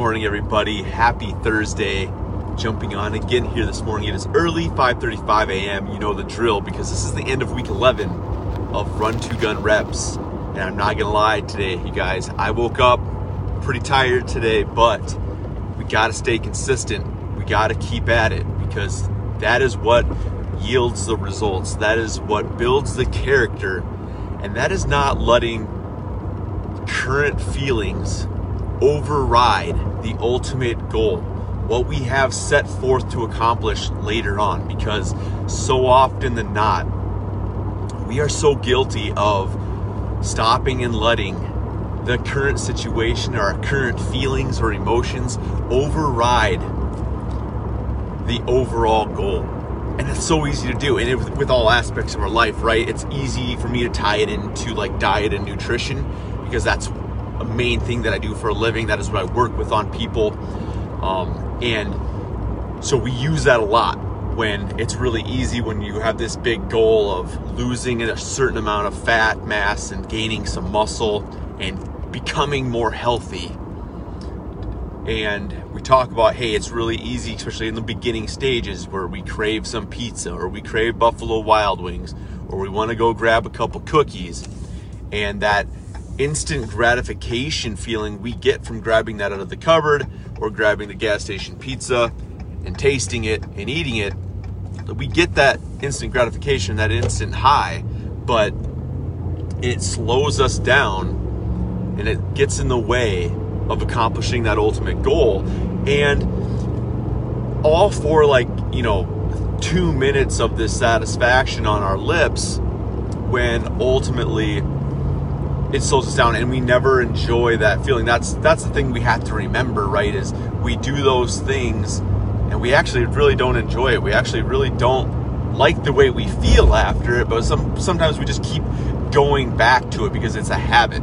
morning, everybody. Happy Thursday. Jumping on again here this morning. It is early, 5:35 a.m. You know the drill because this is the end of week 11 of Run Two Gun reps. And I'm not gonna lie today, you guys. I woke up pretty tired today, but we gotta stay consistent. We gotta keep at it because that is what yields the results. That is what builds the character, and that is not letting current feelings override the ultimate goal, what we have set forth to accomplish later on. Because so often than not, we are so guilty of stopping and letting the current situation or our current feelings or emotions override the overall goal. And it's so easy to do. And it, with all aspects of our life, right? It's easy for me to tie it into like diet and nutrition because that's a main thing that I do for a living. That is what I work with on people. Um, and so we use that a lot when it's really easy when you have this big goal of losing a certain amount of fat mass and gaining some muscle and becoming more healthy. And we talk about, hey, it's really easy, especially in the beginning stages where we crave some pizza or we crave Buffalo Wild Wings or we want to go grab a couple cookies. And that instant gratification feeling we get from grabbing that out of the cupboard or grabbing the gas station pizza and tasting it and eating it. We get that instant gratification, that instant high, but it slows us down and it gets in the way of accomplishing that ultimate goal. And all for like, you know, two minutes of this satisfaction on our lips when ultimately it slows us down and we never enjoy that feeling. That's that's the thing we have to remember right is we do those things and we actually really don't enjoy it. We actually really don't like the way we feel after it but some sometimes we just keep going back to it because it's a habit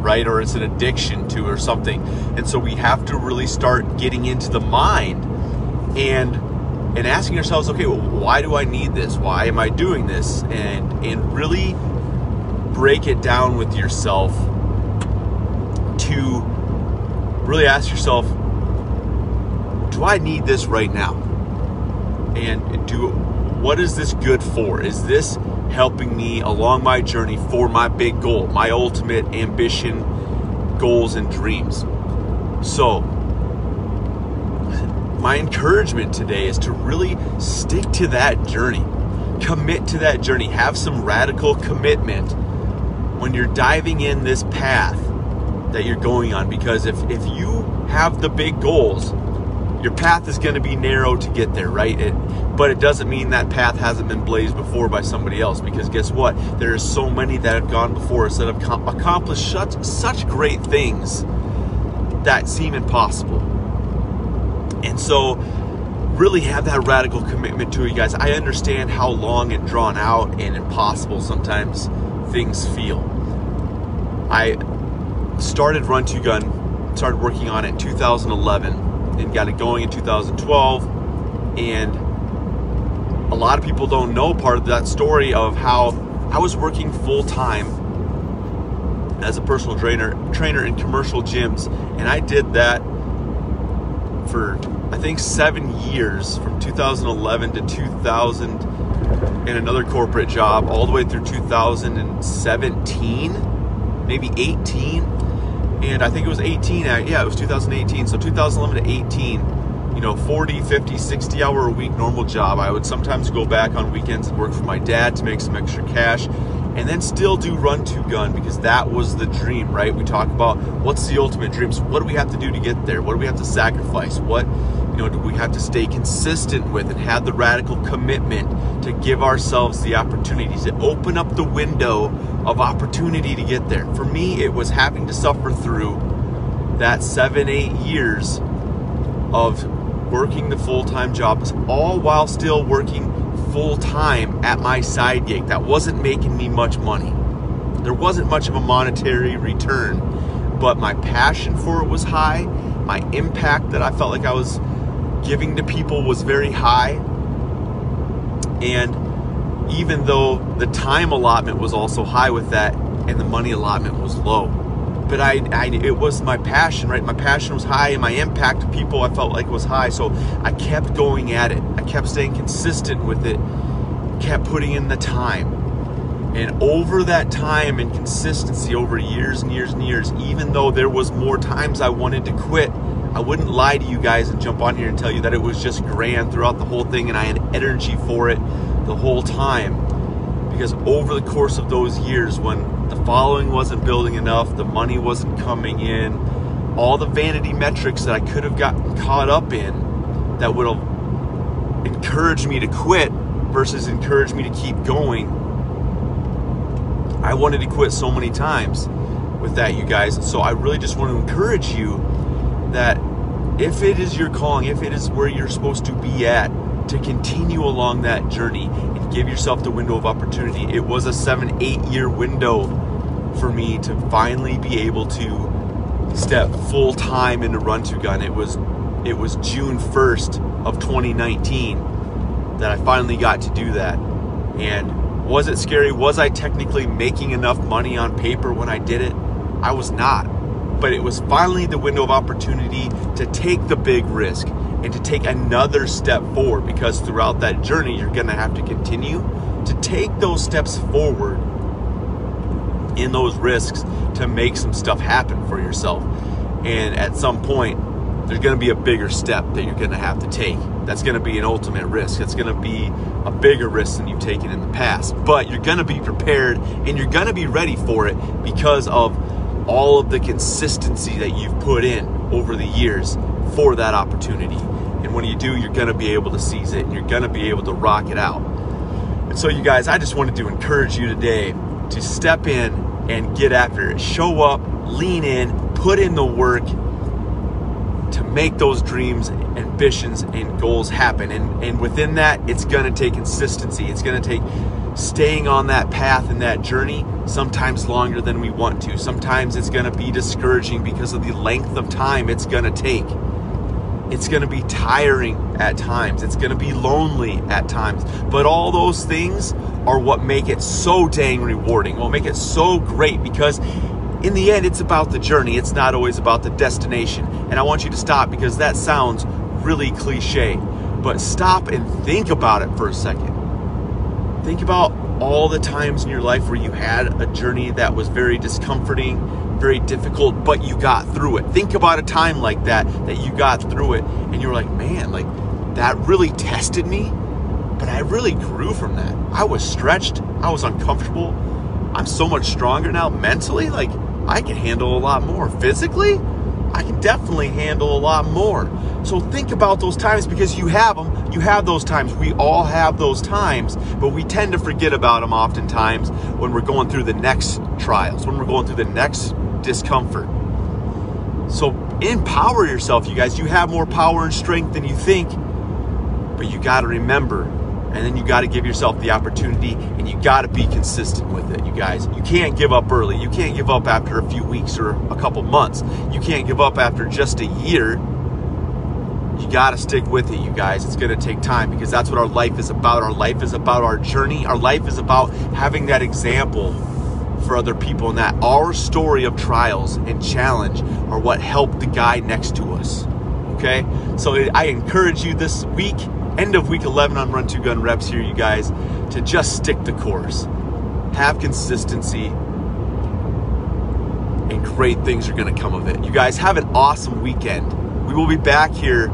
right or it's an addiction to or something. And so we have to really start getting into the mind and and asking ourselves okay well, why do i need this? Why am i doing this? And and really break it down with yourself to really ask yourself do I need this right now? And do what is this good for? Is this helping me along my journey for my big goal, my ultimate ambition, goals and dreams? So, my encouragement today is to really stick to that journey. Commit to that journey. Have some radical commitment when you're diving in this path that you're going on because if, if you have the big goals your path is going to be narrow to get there right? It, but it doesn't mean that path hasn't been blazed before by somebody else because guess what? There are so many that have gone before us that have com- accomplished such such great things that seem impossible. And so really have that radical commitment to it, you guys. I understand how long and drawn out and impossible sometimes things feel. I started Run Two Gun, started working on it in 2011 and got it going in 2012. And a lot of people don't know part of that story of how I was working full time as a personal trainer trainer in commercial gyms and I did that for I think 7 years from 2011 to 2000 in another corporate job all the way through 2017, maybe 18. And I think it was 18. Uh, yeah, it was 2018. So 2011 to 18, you know, 40, 50, 60 hour a week normal job. I would sometimes go back on weekends and work for my dad to make some extra cash and then still do run to gun because that was the dream, right? We talk about what's the ultimate dreams. What do we have to do to get there? What do we have to sacrifice? What know we have to stay consistent with and have the radical commitment to give ourselves the opportunities to open up the window of opportunity to get there. For me, it was having to suffer through that seven, eight years of working the full-time jobs, all while still working full time at my side gig that wasn't making me much money. There wasn't much of a monetary return, but my passion for it was high. My impact that I felt like I was giving to people was very high. And even though the time allotment was also high with that and the money allotment was low, but I, I it was my passion, right? My passion was high, and my impact to people I felt like was high. So I kept going at it. I kept staying consistent with it. Kept putting in the time. And over that time and consistency, over years and years and years, even though there was more times I wanted to quit, I wouldn't lie to you guys and jump on here and tell you that it was just grand throughout the whole thing and I had energy for it the whole time. Because over the course of those years, when the following wasn't building enough, the money wasn't coming in, all the vanity metrics that I could have gotten caught up in that would have encouraged me to quit versus encouraged me to keep going. I wanted to quit so many times with that, you guys. So I really just want to encourage you if it is your calling, if it is where you're supposed to be at, to continue along that journey and give yourself the window of opportunity. It was a seven, eight year window for me to finally be able to step full time into Run to Gun. It was it was June 1st of 2019 that I finally got to do that. And was it scary? Was I technically making enough money on paper when I did it? I was not but it was finally the window of opportunity to take the big risk and to take another step forward because throughout that journey, you're going to have to continue to take those steps forward in those risks to make some stuff happen for yourself. And at some point, there's going to be a bigger step that you're going to have to take. That's going to be an ultimate risk. That's going to be a bigger risk than you've taken in the past. But you're going to be prepared and you're going to be ready for it because of all of the consistency that you've put in over the years for that opportunity. And when you do, you're going to be able to seize it and you're going to be able to rock it out. And so, you guys, I just wanted to encourage you today to step in and get after it. Show up, lean in, put in the work to make those dreams, ambitions, and goals happen. And, and within that, it's going to take consistency. It's going to take staying on that path and that journey sometimes longer than we want to. Sometimes it's going to be discouraging because of the length of time it's going to take. It's going to be tiring at times. It's going to be lonely at times. But all those things are what make it so dang rewarding, what make it so great because in the end, it's about the journey. It's not always about the destination. And I want you to stop because that sounds really cliche. But stop and think about it for a second. Think about all the times in your life where you had a journey that was very discomforting, very difficult, but you got through it. Think about a time like that, that you got through it, and you're like, man, like that really tested me, but I really grew from that. I was stretched, I was uncomfortable. I'm so much stronger now mentally. Like, I can handle a lot more. Physically, I can definitely handle a lot more. So think about those times because you have them. You have those times. We all have those times, but we tend to forget about them oftentimes when we're going through the next trials, when we're going through the next discomfort. So empower yourself, you guys. You have more power and strength than you think, but you got to remember and then you got to give yourself the opportunity and you got to be consistent with it you guys. You can't give up early. You can't give up after a few weeks or a couple months. You can't give up after just a year. You got to stick with it you guys. It's going to take time because that's what our life is about. Our life is about our journey. Our life is about having that example for other people and that our story of trials and challenge are what helped the guy next to us okay? So i encourage you this week end of week 11 on Run 2 Gun reps here, you guys, to just stick the course. Have consistency, and great things are going to come of it. You guys have an awesome weekend. We will be back here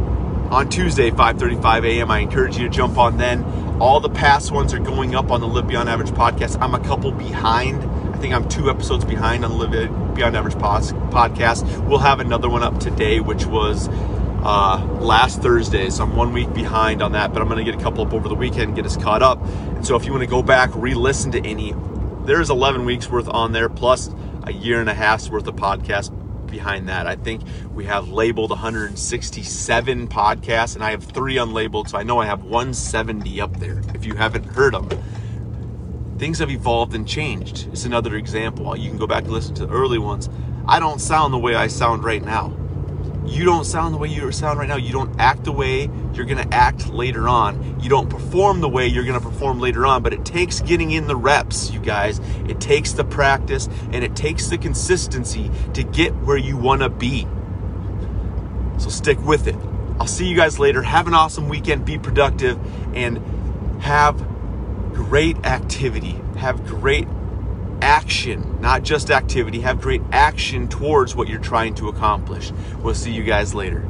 on Tuesday, 5:35 a.m. I encourage you to jump on then. All the past ones are going up on the Live Beyond Average podcast. I'm a couple behind. I think I'm two episodes behind on the Live Beyond Average podcast. We'll have another one up today, which was uh, last Thursday. So I'm one week behind on that, but I'm going to get a couple up over the weekend, and get us caught up. And so if you want to go back, re listen to any, there's 11 weeks worth on there, plus a year and a half's worth of podcast behind that. I think we have labeled 167 podcasts, and I have three unlabeled, so I know I have 170 up there if you haven't heard them. Things have evolved and changed. It's another example. You can go back and listen to the early ones. I don't sound the way I sound right now you don't sound the way you sound right now. You don't act the way you're going to act later on. You don't perform the way you're going to perform later on. But it takes getting in the reps, you guys. It takes the practice and it takes the consistency to get where you want to be. So stick with it. I'll see you guys later. Have an awesome weekend. Be productive and have great activity. Have great action, not just activity. Have great action towards what you're trying to accomplish. We'll see you guys later.